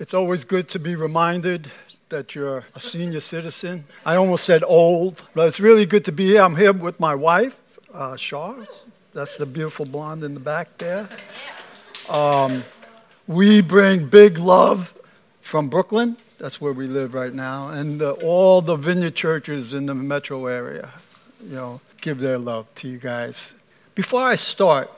It's always good to be reminded that you're a senior citizen. I almost said old, but it's really good to be here. I'm here with my wife, uh, Shar. That's the beautiful blonde in the back there. Um, we bring big love from Brooklyn. That's where we live right now. And uh, all the vineyard churches in the metro area, you know, give their love to you guys. Before I start,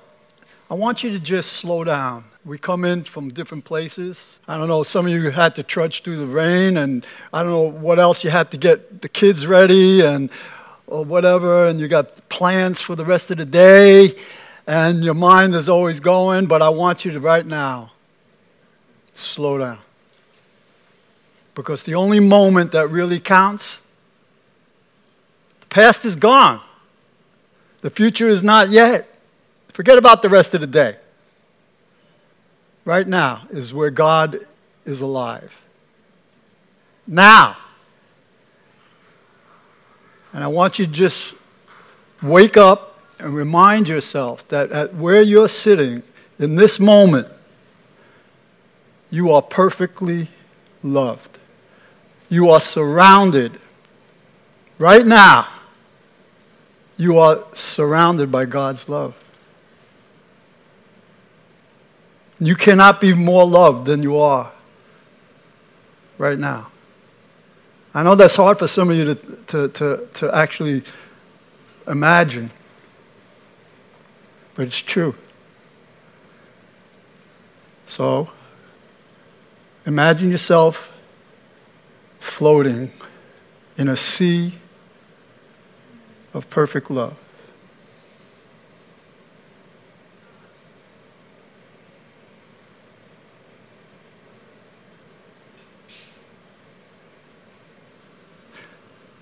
I want you to just slow down. We come in from different places. I don't know, some of you had to trudge through the rain, and I don't know what else you had to get the kids ready and or whatever, and you got plans for the rest of the day, and your mind is always going, but I want you to right now slow down. Because the only moment that really counts, the past is gone. The future is not yet. Forget about the rest of the day. Right now is where God is alive. Now. And I want you to just wake up and remind yourself that at where you're sitting in this moment, you are perfectly loved. You are surrounded. Right now, you are surrounded by God's love. You cannot be more loved than you are right now. I know that's hard for some of you to, to, to, to actually imagine, but it's true. So, imagine yourself floating in a sea of perfect love.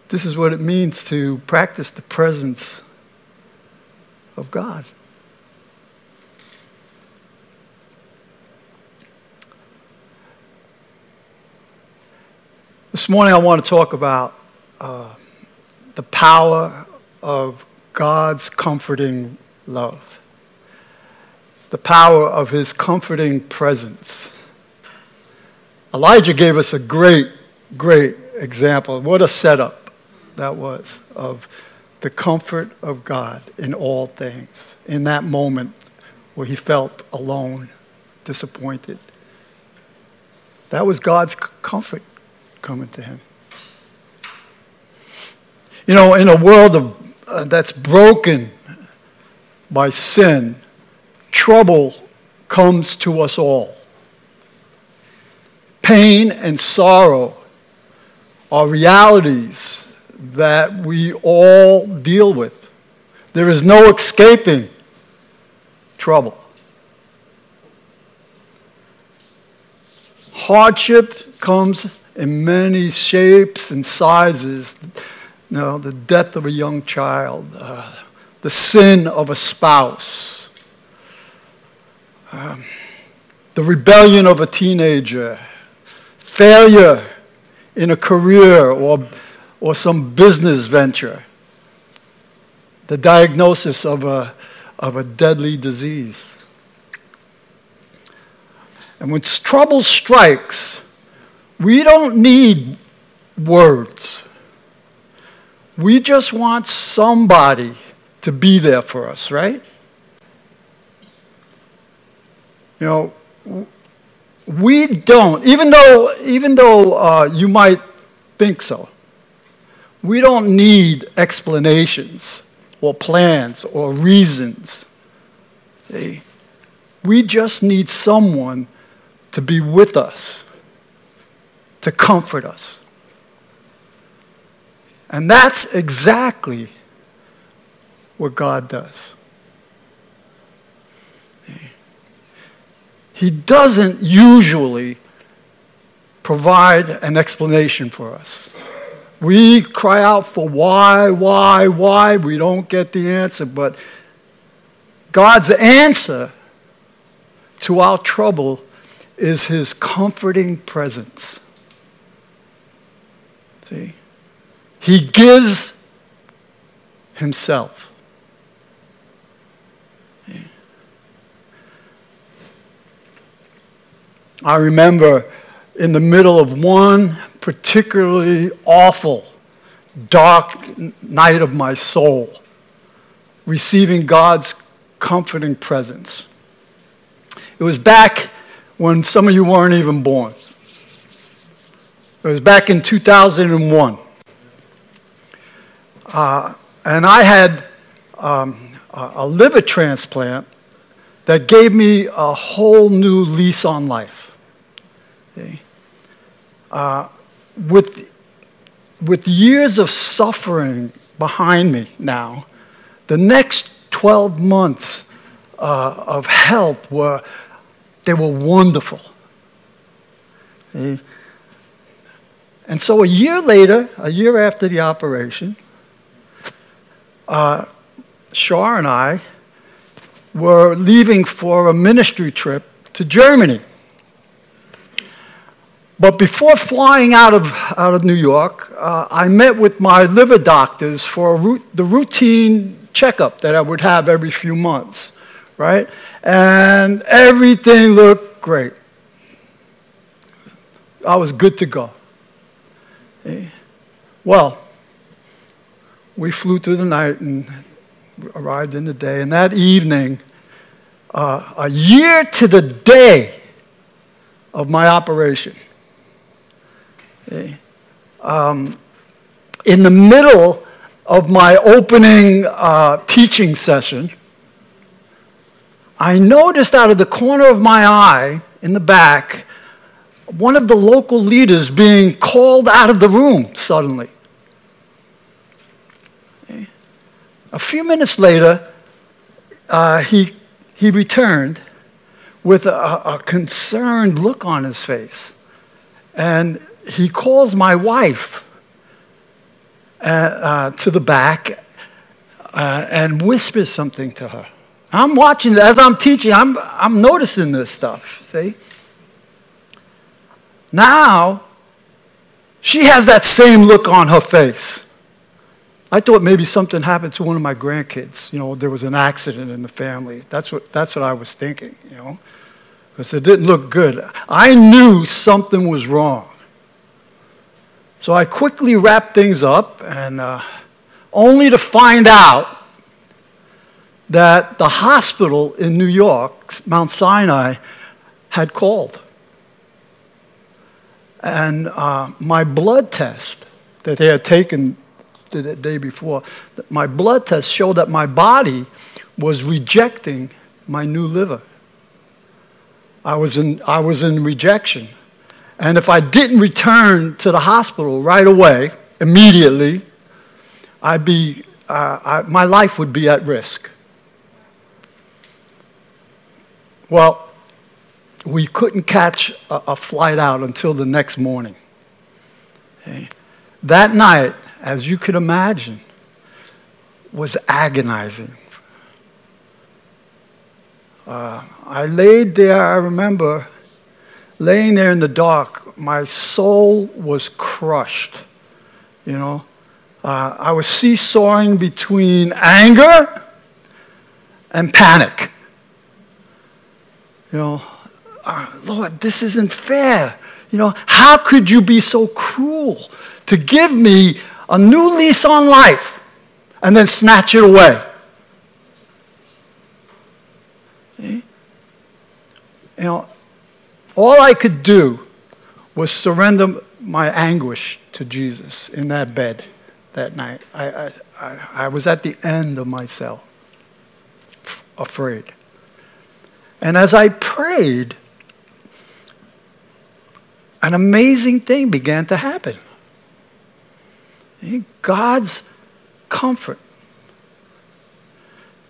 This is what it means to practice the presence of God. This morning, I want to talk about uh, the power of God's comforting love, the power of His comforting presence. Elijah gave us a great, great example. What a setup that was of the comfort of God in all things, in that moment where he felt alone, disappointed. That was God's comfort coming to him. You know, in a world of, uh, that's broken by sin, trouble comes to us all. Pain and sorrow are realities that we all deal with. There is no escaping trouble. Hardship comes in many shapes and sizes. You know, the death of a young child, uh, the sin of a spouse, um, the rebellion of a teenager, failure in a career or or some business venture, the diagnosis of a, of a deadly disease. And when trouble strikes, we don't need words. We just want somebody to be there for us, right? You know, we don't, even though, even though uh, you might think so. We don't need explanations or plans or reasons. We just need someone to be with us, to comfort us. And that's exactly what God does. He doesn't usually provide an explanation for us. We cry out for why, why, why. We don't get the answer. But God's answer to our trouble is his comforting presence. See? He gives himself. I remember in the middle of one particularly awful, dark night of my soul, receiving God's comforting presence. It was back when some of you weren't even born. It was back in 2001. Uh, and I had um, a liver transplant that gave me a whole new lease on life. Okay? Uh, with, with years of suffering behind me now, the next 12 months uh, of health were, they were wonderful. Okay? And so a year later, a year after the operation, uh, and I were leaving for a ministry trip to Germany. But before flying out of, out of New York, uh, I met with my liver doctors for root, the routine checkup that I would have every few months, right? And everything looked great. I was good to go. Well, we flew through the night and arrived in the day. And that evening, uh, a year to the day of my operation, okay, um, in the middle of my opening uh, teaching session, I noticed out of the corner of my eye in the back one of the local leaders being called out of the room suddenly. A few minutes later, uh, he, he returned with a, a concerned look on his face. And he calls my wife uh, uh, to the back uh, and whispers something to her. I'm watching as I'm teaching, I'm, I'm noticing this stuff, see? Now, she has that same look on her face. I thought maybe something happened to one of my grandkids. You know, there was an accident in the family. That's what, that's what I was thinking, you know, because it didn't look good. I knew something was wrong. So I quickly wrapped things up, and uh, only to find out that the hospital in New York, Mount Sinai, had called. And uh, my blood test that they had taken the day before, my blood test showed that my body was rejecting my new liver. I was in, I was in rejection. And if I didn't return to the hospital right away, immediately, I'd be, uh, I, my life would be at risk. Well, we couldn't catch a, a flight out until the next morning. Okay. That night, as you could imagine, was agonizing. Uh, I laid there, I remember laying there in the dark. My soul was crushed. You know, uh, I was seesawing between anger and panic. You know, uh, Lord, this isn't fair. You know, how could you be so cruel to give me a new lease on life and then snatch it away? You know, all I could do was surrender my anguish to Jesus in that bed that night. I, I, I, was at the end of myself, afraid. And as I prayed, an amazing thing began to happen. God's comfort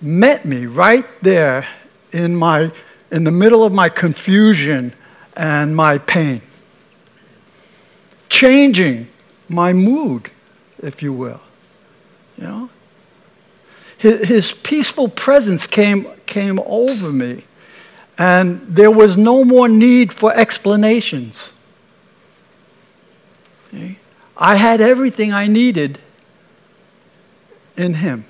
met me right there in, my, in the middle of my confusion and my pain, changing my mood, if you will. You know? His, peaceful presence came, came over me, and there was no more need for explanations. I had everything I needed in Him.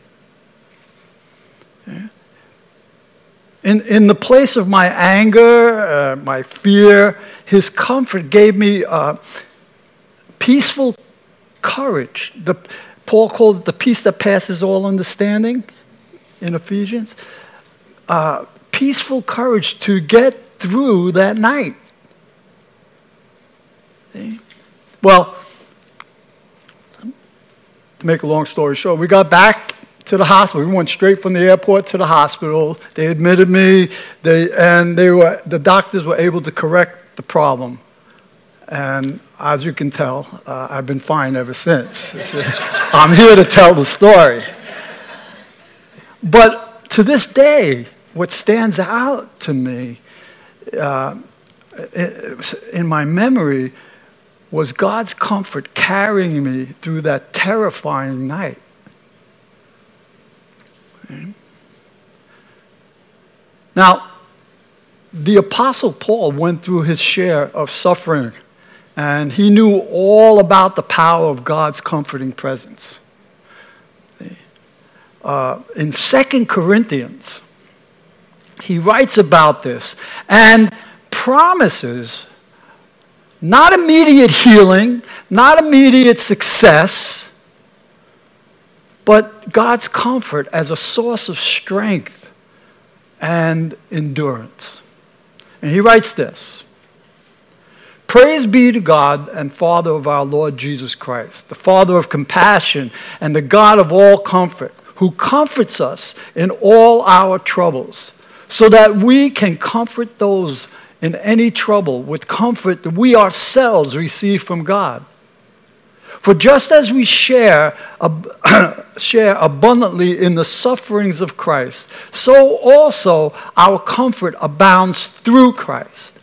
In, in the place of my anger, uh, my fear, his comfort gave me uh, peaceful courage. The, Paul called it the peace that passes all understanding in Ephesians. Uh, peaceful courage to get through that night. See? Well, to make a long story short, we got back to the hospital. We went straight from the airport to the hospital. They admitted me, they, and they were, the doctors were able to correct the problem. And as you can tell, uh, I've been fine ever since. I'm here to tell the story. But to this day, what stands out to me uh, in my memory was God's comfort carrying me through that terrifying night. Now, the Apostle Paul went through his share of suffering, and he knew all about the power of God's comforting presence. Uh, in 2 Corinthians, he writes about this and promises not immediate healing, not immediate success, but God's comfort as a source of strength and endurance. And he writes this Praise be to God and Father of our Lord Jesus Christ, the Father of compassion and the God of all comfort, who comforts us in all our troubles, so that we can comfort those in any trouble with comfort that we ourselves receive from God. For just as we share, share abundantly in the sufferings of Christ, so also our comfort abounds through Christ.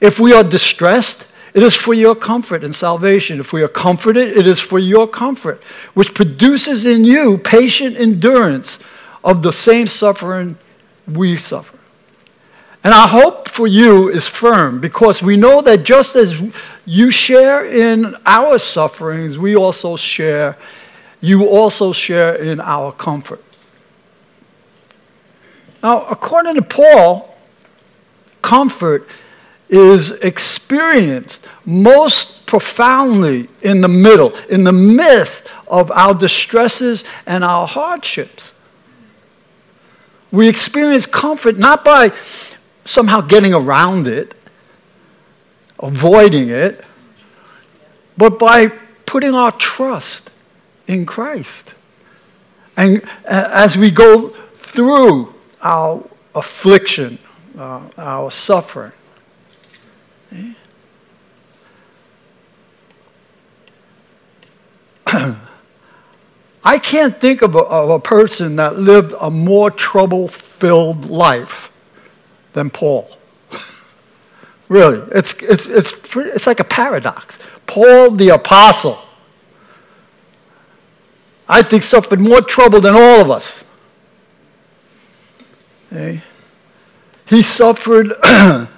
If we are distressed, it is for your comfort and salvation. If we are comforted, it is for your comfort, which produces in you patient endurance of the same suffering we suffer. And our hope for you is firm because we know that just as you share in our sufferings, we also share, you also share in our comfort. Now, according to Paul, comfort is experienced most profoundly in the middle, in the midst of our distresses and our hardships. We experience comfort not by somehow getting around it, avoiding it, but by putting our trust in Christ. And as we go through our affliction, uh, our suffering, I can't think of a, of a person that lived a more trouble filled life than Paul. really, it's, it's, it's, it's like a paradox. Paul the apostle, I think, suffered more trouble than all of us. Okay? He suffered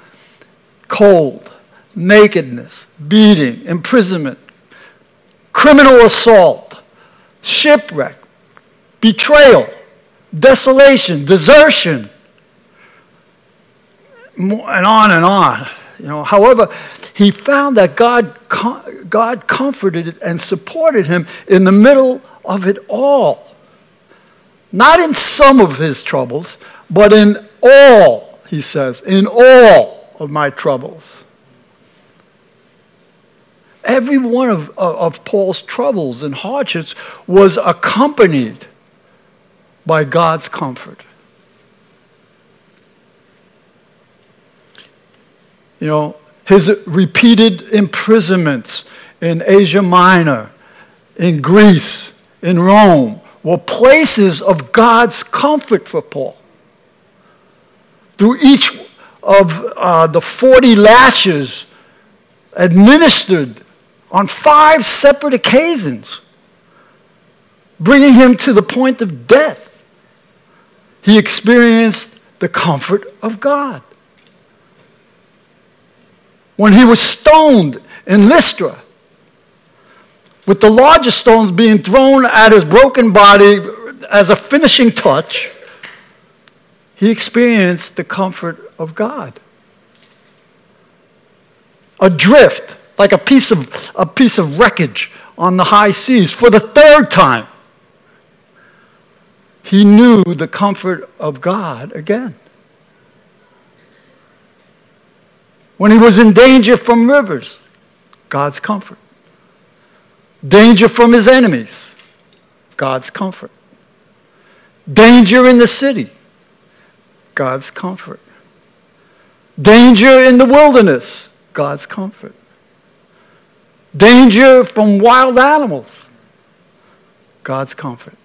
cold, nakedness, beating, imprisonment, criminal assault, shipwreck, betrayal, desolation, desertion, and on and on. You know, however, he found that God, God comforted and supported him in the middle of it all. Not in some of his troubles, but in all, he says, in all of my troubles. Every one of, of, Paul's troubles and hardships was accompanied by God's comfort. You know, his repeated imprisonments in Asia Minor, in Greece, in Rome, were places of God's comfort for Paul. Through each of uh, the 40 lashes administered on five separate occasions, bringing him to the point of death, he experienced the comfort of God when he was stoned in Lystra, with the largest stones being thrown at his broken body as a finishing touch, he experienced the comfort of God. Adrift, like a piece of, a piece of wreckage on the high seas for the third time. He knew the comfort of God again. When he was in danger from rivers, God's comfort. Danger from his enemies, God's comfort. Danger in the city, God's comfort. Danger in the wilderness, God's comfort. Danger from wild animals, God's comfort.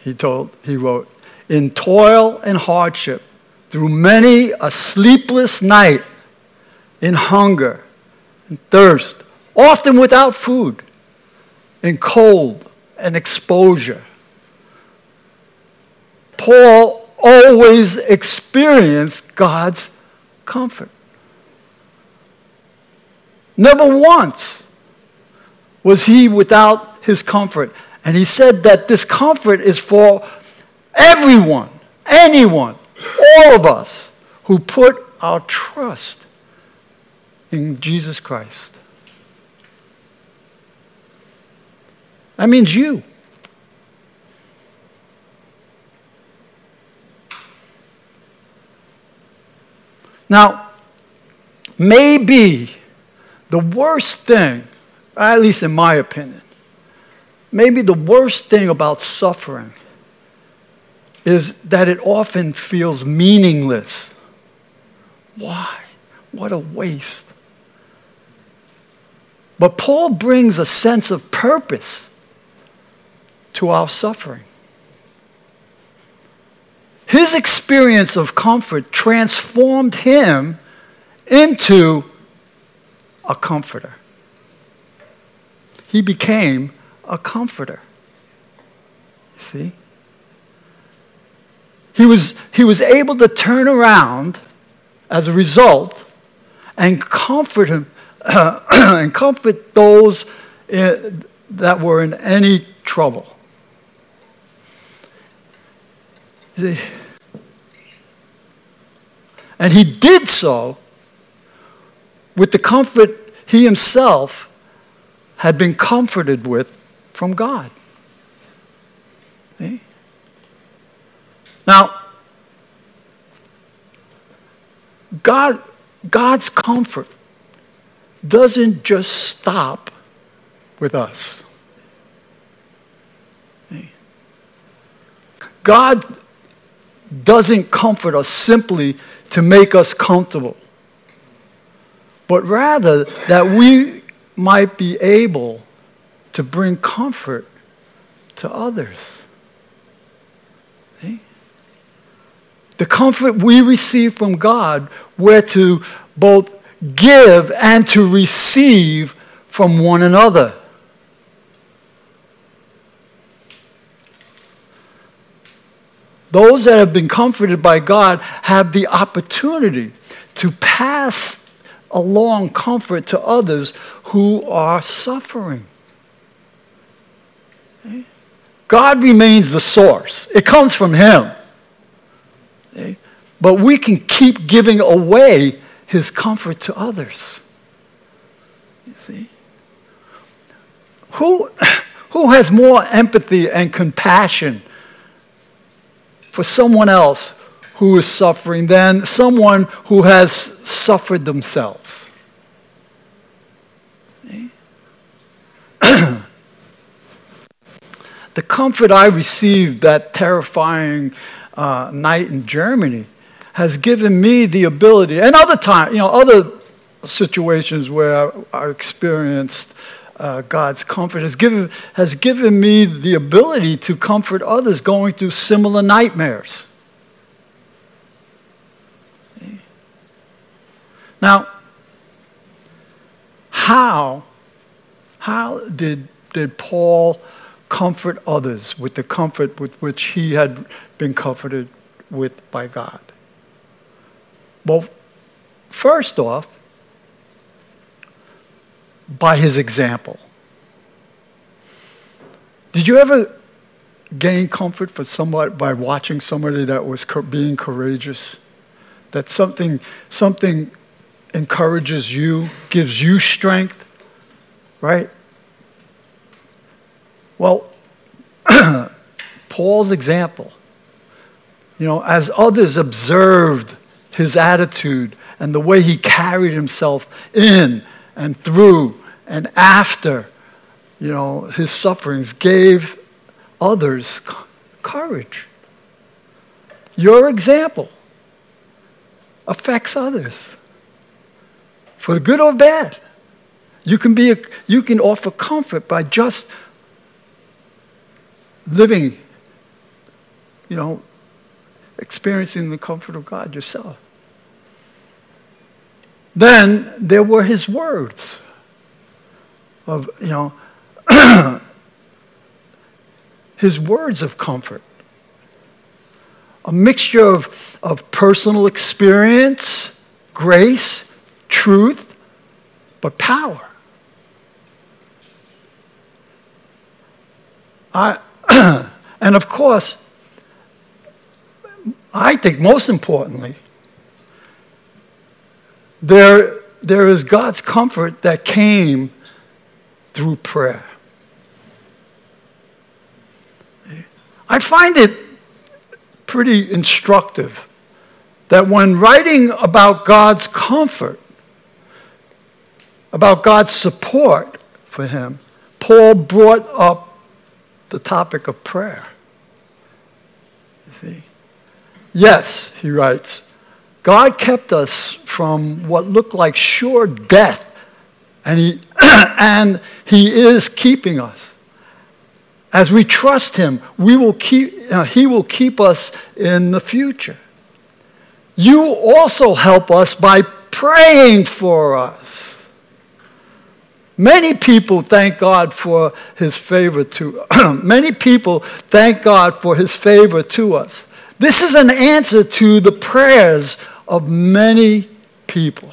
He told, he wrote, in toil and hardship, through many a sleepless night, in hunger and thirst, often without food, in cold and exposure. Paul always experienced God's comfort. Never once was he without his comfort. And he said that this comfort is for everyone, anyone, all of us who put our trust in Jesus Christ. That means you. Now, maybe the worst thing, at least in my opinion, maybe the worst thing about suffering is that it often feels meaningless. Why? What a waste. But Paul brings a sense of purpose to our suffering. His experience of comfort transformed him into a comforter. He became a comforter. See? He was, he was able to turn around as a result and comfort him uh, and comfort those in, that were in any trouble. See? And he did so with the comfort he himself had been comforted with from God. See? Now, God, God's comfort doesn't just stop with us. God doesn't comfort us simply to make us comfortable, but rather that we might be able to bring comfort to others. The comfort we receive from God, we're to both give and to receive from one another. Those that have been comforted by God have the opportunity to pass along comfort to others who are suffering. God remains the source, it comes from Him. But we can keep giving away His comfort to others. You see? Who, who has more empathy and compassion for someone else who is suffering than someone who has suffered themselves. the comfort I received that terrifying uh, night in Germany has given me the ability, and other times, you know, other situations where I, I experienced uh, God's comfort has given, has given me the ability to comfort others going through similar nightmares. Now, how, how did, did Paul comfort others with the comfort with which he had been comforted with by God? Well, first off, by his example. Did you ever gain comfort for somebody by watching somebody that was co- being courageous? That something, something encourages you, gives you strength, right? Well, Paul's example, you know, as others observed his attitude and the way he carried himself in and through and after, you know, his sufferings, gave others courage. Your example affects others for good or bad. You can, be a, you can offer comfort by just living, you know, experiencing the comfort of God yourself. Then there were his words of, you know, his words of comfort. A mixture of, of personal experience, grace, truth, but power. I, and of course, I think most importantly, there, there is God's comfort that came through prayer. I find it pretty instructive that when writing about God's comfort, about God's support for him, Paul brought up the topic of prayer. You see? Yes, he writes, God kept us from what looked like sure death, and he, and he is keeping us. As we trust him, we will keep, uh, he will keep us in the future. You also help us by praying for us. Many people thank God for his favor to many people thank God for his favor to us. This is an answer to the prayers of many people.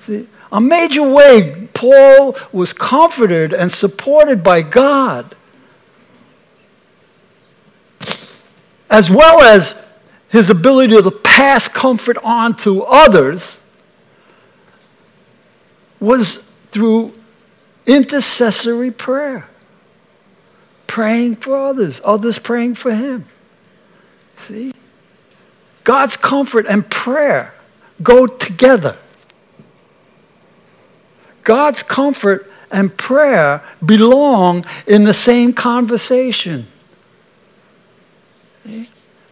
See, a major way Paul was comforted and supported by God, as well as his ability to pass comfort on to others, was through intercessory prayer. Praying for others, others praying for him. See? God's comfort and prayer go together. God's comfort and prayer belong in the same conversation.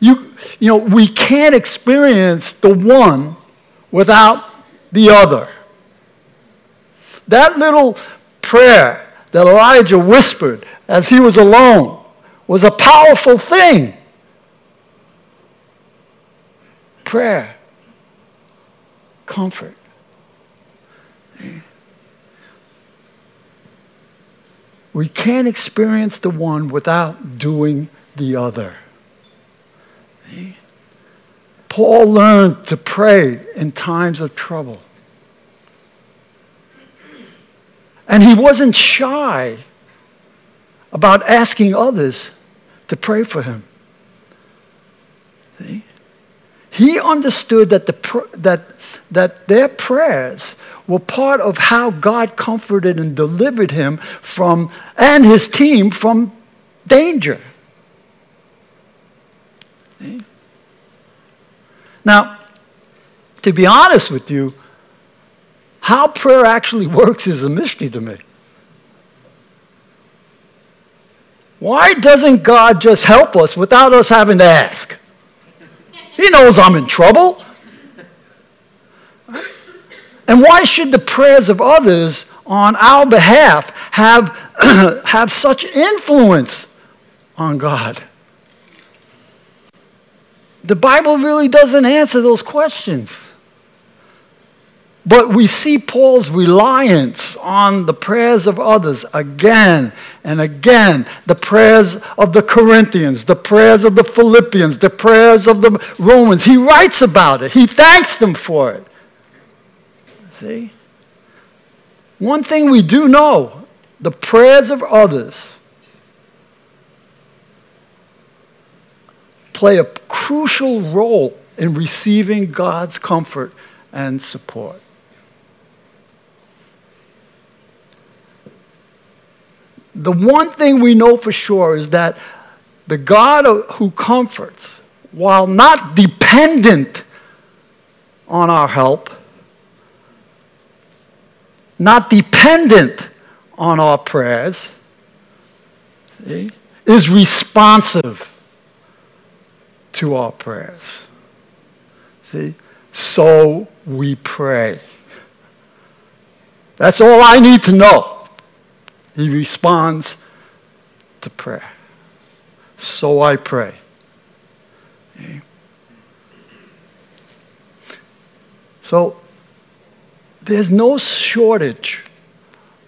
You, you know, we can't experience the one without the other. That little prayer that Elijah whispered as he was alone was a powerful thing. Prayer, comfort. We can't experience the one without doing the other. Paul learned to pray in times of trouble. And he wasn't shy about asking others to pray for him. See? He understood that, the, that, that their prayers were part of how God comforted and delivered him from, and his team from danger. See? Now, to be honest with you, how prayer actually works is a mystery to me. Why doesn't God just help us without us having to ask? He knows I'm in trouble. And why should the prayers of others on our behalf have, have such influence on God? The Bible really doesn't answer those questions. But we see Paul's reliance on the prayers of others again and again. The prayers of the Corinthians, the prayers of the Philippians, the prayers of the Romans. He writes about it, he thanks them for it. See? One thing we do know the prayers of others play a crucial role in receiving God's comfort and support. The one thing we know for sure is that the God who comforts, while not dependent on our help, not dependent on our prayers, see, is responsive to our prayers. See? So we pray. That's all I need to know. He responds to prayer. So I pray. So there's no shortage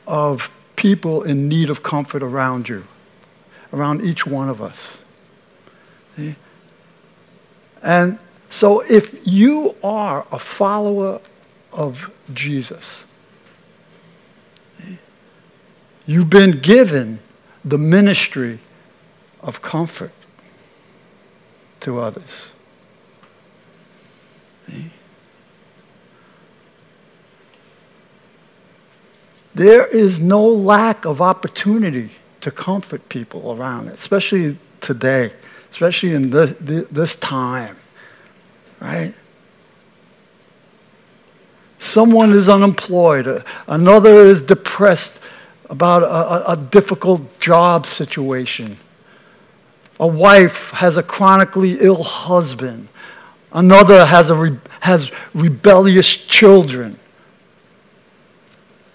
of people in need of comfort around you, around each one of us. And so if you are a follower of Jesus, you've been given the ministry of comfort to others. There is no lack of opportunity to comfort people around, especially today, especially in this, this time, right? Someone is unemployed, another is depressed about a, a, difficult job situation. A wife has a chronically ill husband. Another has, a re- has rebellious children.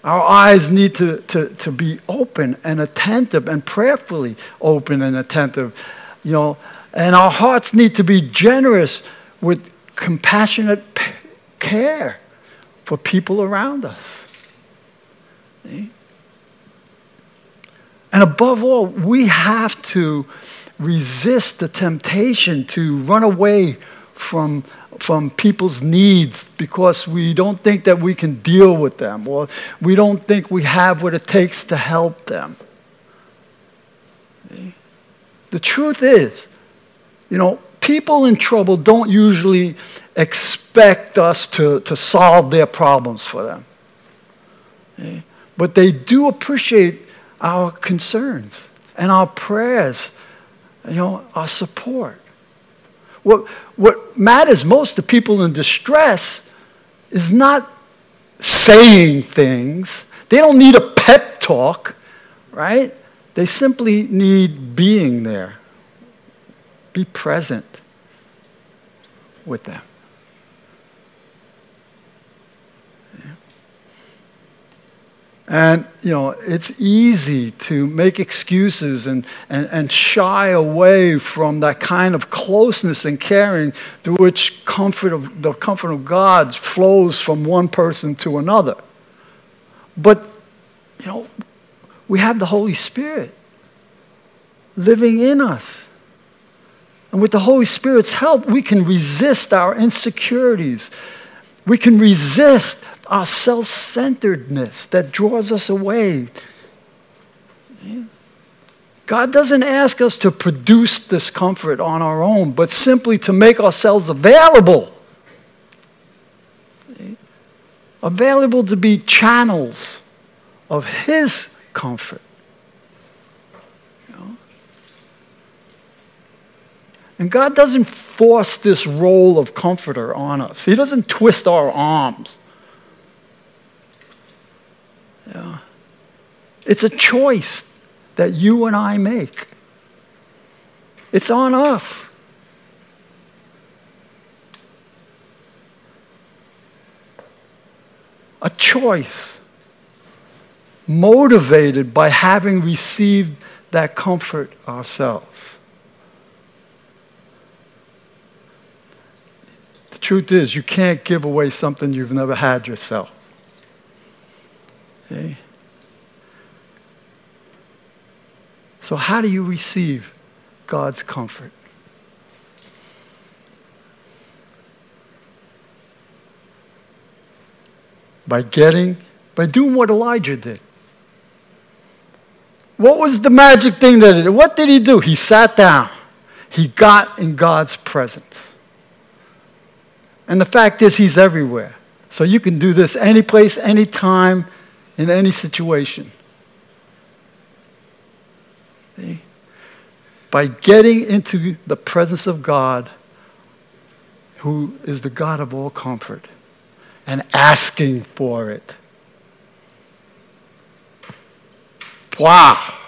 Our eyes need to, to, to be open and attentive and prayerfully open and attentive, you know, and our hearts need to be generous with compassionate care for people around us. See? And above all, we have to resist the temptation to run away from from people's needs because we don't think that we can deal with them or we don't think we have what it takes to help them. The truth is, you know, people in trouble don't usually expect us to, to solve their problems for them. But they do appreciate our concerns and our prayers, you know, our support. What, what matters most to people in distress is not saying things. They don't need a pep talk, right? They simply need being there. Be present with them. And, you know, it's easy to make excuses and, and, and shy away from that kind of closeness and caring through which comfort of, the comfort of God flows from one person to another. But, you know, we have the Holy Spirit living in us. And with the Holy Spirit's help, we can resist our insecurities. We can resist our self centeredness that draws us away. God doesn't ask us to produce this comfort on our own, but simply to make ourselves available. Available to be channels of His comfort. And God doesn't force this role of comforter on us, He doesn't twist our arms. Yeah. It's a choice that you and I make. It's on us. A choice motivated by having received that comfort ourselves. The truth is, you can't give away something you've never had yourself. Okay? So, how do you receive God's comfort? By getting, by doing what Elijah did. What was the magic thing that he did? What did he do? He sat down. he got in God's presence. And the fact is, he's everywhere. So you can do this any place, any time, in any situation. See? By getting into the presence of God, who is the God of all comfort, and asking for it. Wow.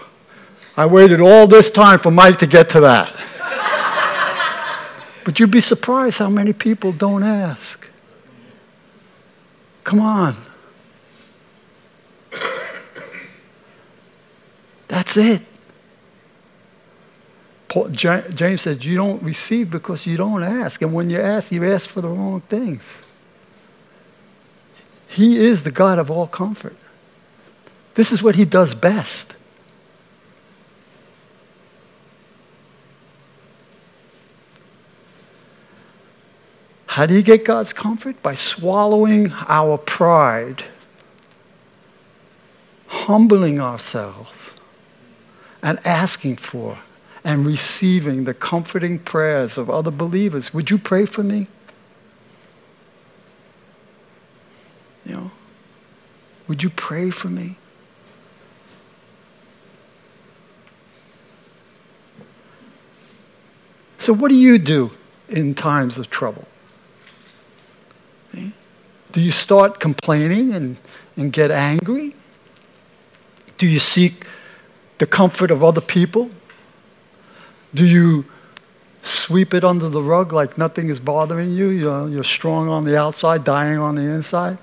I waited all this time for Mike to get to that. but you'd be surprised how many people don't ask. Come on. That's it. Paul, James said, You don't receive because you don't ask. And when you ask, you ask for the wrong things. He is the God of all comfort. This is what he does best. How do you get God's comfort? By swallowing our pride, humbling ourselves, and asking for and receiving the comforting prayers of other believers. Would you pray for me? You know, would you pray for me? So, what do you do in times of trouble? Do you start complaining and, and get angry? Do you seek the comfort of other people? Do you sweep it under the rug like nothing is bothering you? You're, you're strong on the outside, dying on the inside?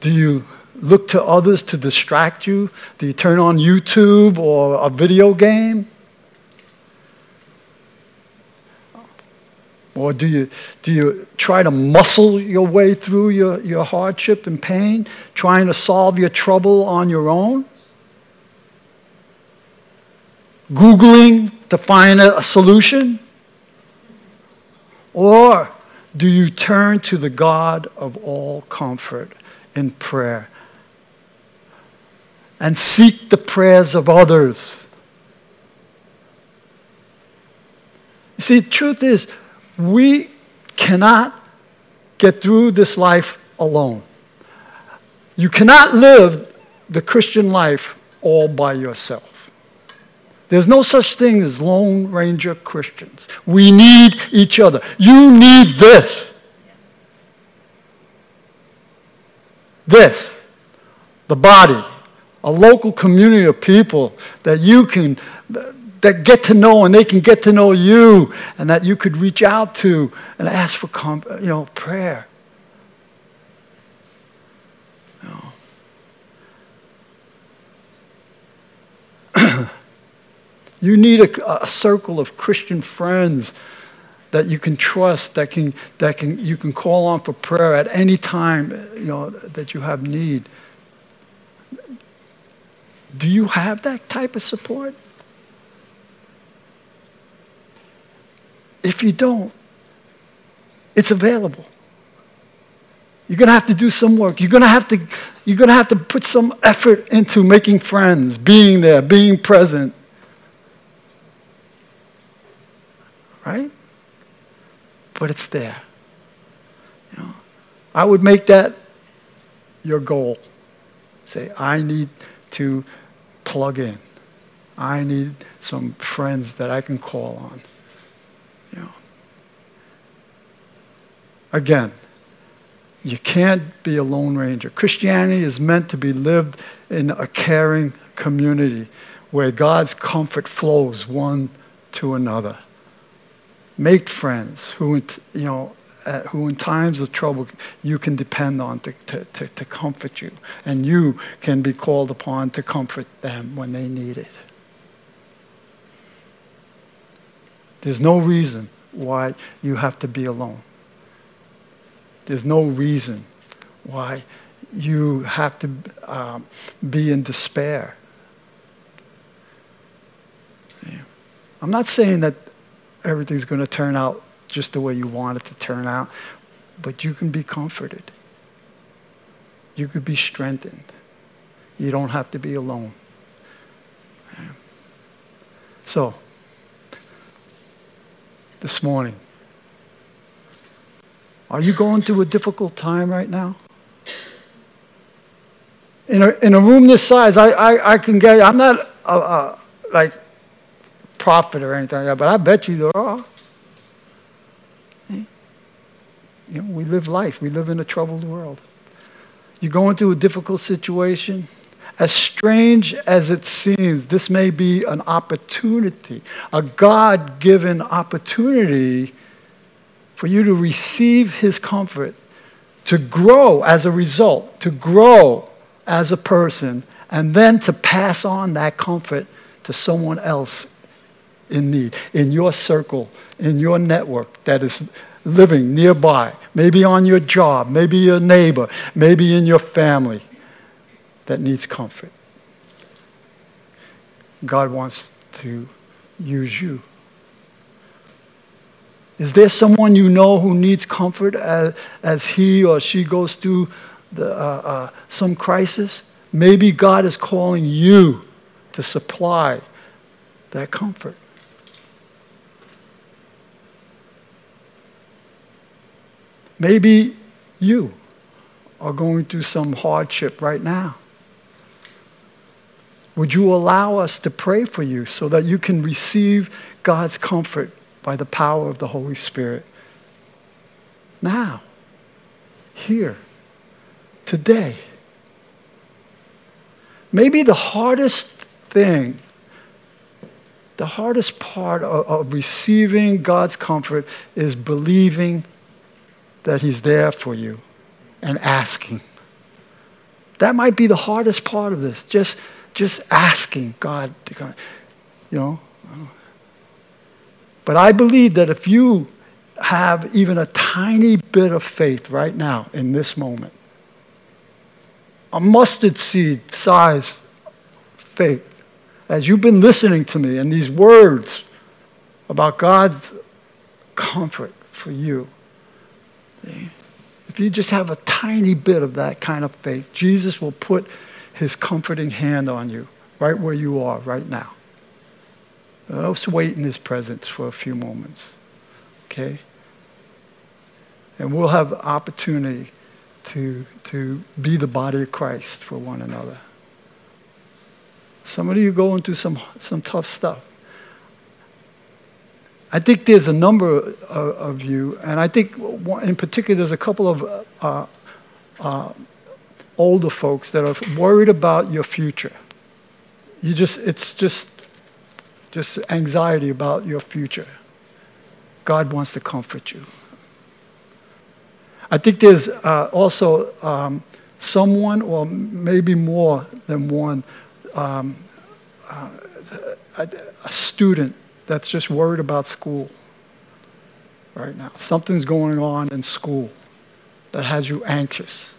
Do you look to others to distract you? Do you turn on YouTube or a video game? Or do you, do you try to muscle your way through your, your hardship and pain, trying to solve your trouble on your own? Googling to find a, a solution? Or do you turn to the God of all comfort in prayer and seek the prayers of others? You see, the truth is, we cannot get through this life alone. You cannot live the Christian life all by yourself. There's no such thing as Lone Ranger Christians. We need each other. You need this. This, the body, a local community of people that you can that get to know and they can get to know you and that you could reach out to and ask for you know prayer. You, need a, a, circle of christian friends that you can trust that can that can you can call on for prayer at any time you know that you have need. Do you have that type of support If you don't, it's available. You're going to have to do some work. You're going to have to you're going to have to put some effort into making friends, being there, being present. Right? But it's there. You know, I would make that your goal. Say, I need to plug in. I need some friends that I can call on. Again, you can't be a lone ranger. Christianity is meant to be lived in a caring community where God's comfort flows one to another. Make friends who, you know, uh, who in times of trouble you can depend on to, to, to, to comfort you, and you can be called upon to comfort them when they need it. There's no reason why you have to be alone. There's no reason why you have to um, be in despair. Yeah. I'm not saying that everything's going to turn out just the way you want it to turn out, but you can be comforted. You could be strengthened. You don't have to be alone. Yeah. So, this morning, are you going through a difficult time right now? In a, in a room this size, I, I, I can get, I'm not a, a, like prophet or anything like that, but I bet you there are. You know, we live life. We live in a troubled world. You're going through a difficult situation. As strange as it seems, this may be an opportunity, a God given opportunity for you to receive His comfort, to grow as a result, to grow as a person, and then to pass on that comfort to someone else in need, in your circle, in your network that is living nearby, maybe on your job, maybe your neighbor, maybe in your family that needs comfort. God wants to use you. Is there someone you know who needs comfort as, as he or she goes through the, uh, uh, some crisis? Maybe God is calling you to supply that comfort. Maybe you are going through some hardship right now. Would you allow us to pray for you so that you can receive God's comfort by the power of the Holy Spirit? Now, here, today. Maybe the hardest thing, the hardest part of, of receiving God's comfort is believing that He's there for you and asking. That might be the hardest part of this. Just, just asking God to come, you know. But I believe that if you have even a tiny bit of faith right now in this moment, a mustard seed size faith, as you've been listening to me and these words about God's comfort for you, if you just have a tiny bit of that kind of faith, Jesus will put his comforting hand on you right where you are right now. Let's wait in his presence for a few moments. Okay? And we'll have opportunity to, to be the body of Christ for one another. Some of you going through some, some tough stuff. I think there's a number of, of you, and I think in particular there's a couple of uh, uh, older folks that are worried about your future. You just, it's just, just anxiety about your future. God wants to comfort you. I think there's uh, also um, someone, or maybe more than one, um, uh, a, a student that's just worried about school right now. Something's going on in school that has you anxious.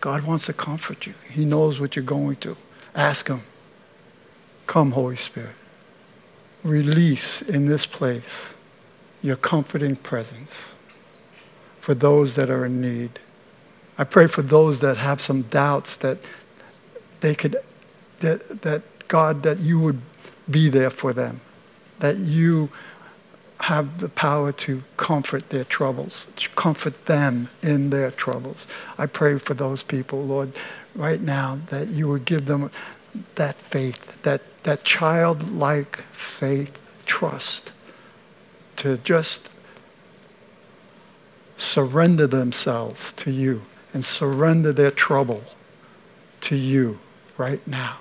God wants to comfort you. He knows what you're going through. Ask Him. Come, Holy Spirit. Release in this place your comforting presence for those that are in need. I pray for those that have some doubts that they could, that, that God, that you would be there for them that you have the power to comfort their troubles, to comfort them in their troubles. I pray for those people, Lord, right now, that you would give them that faith, that, that childlike faith, trust, to just surrender themselves to you and surrender their trouble to you right now.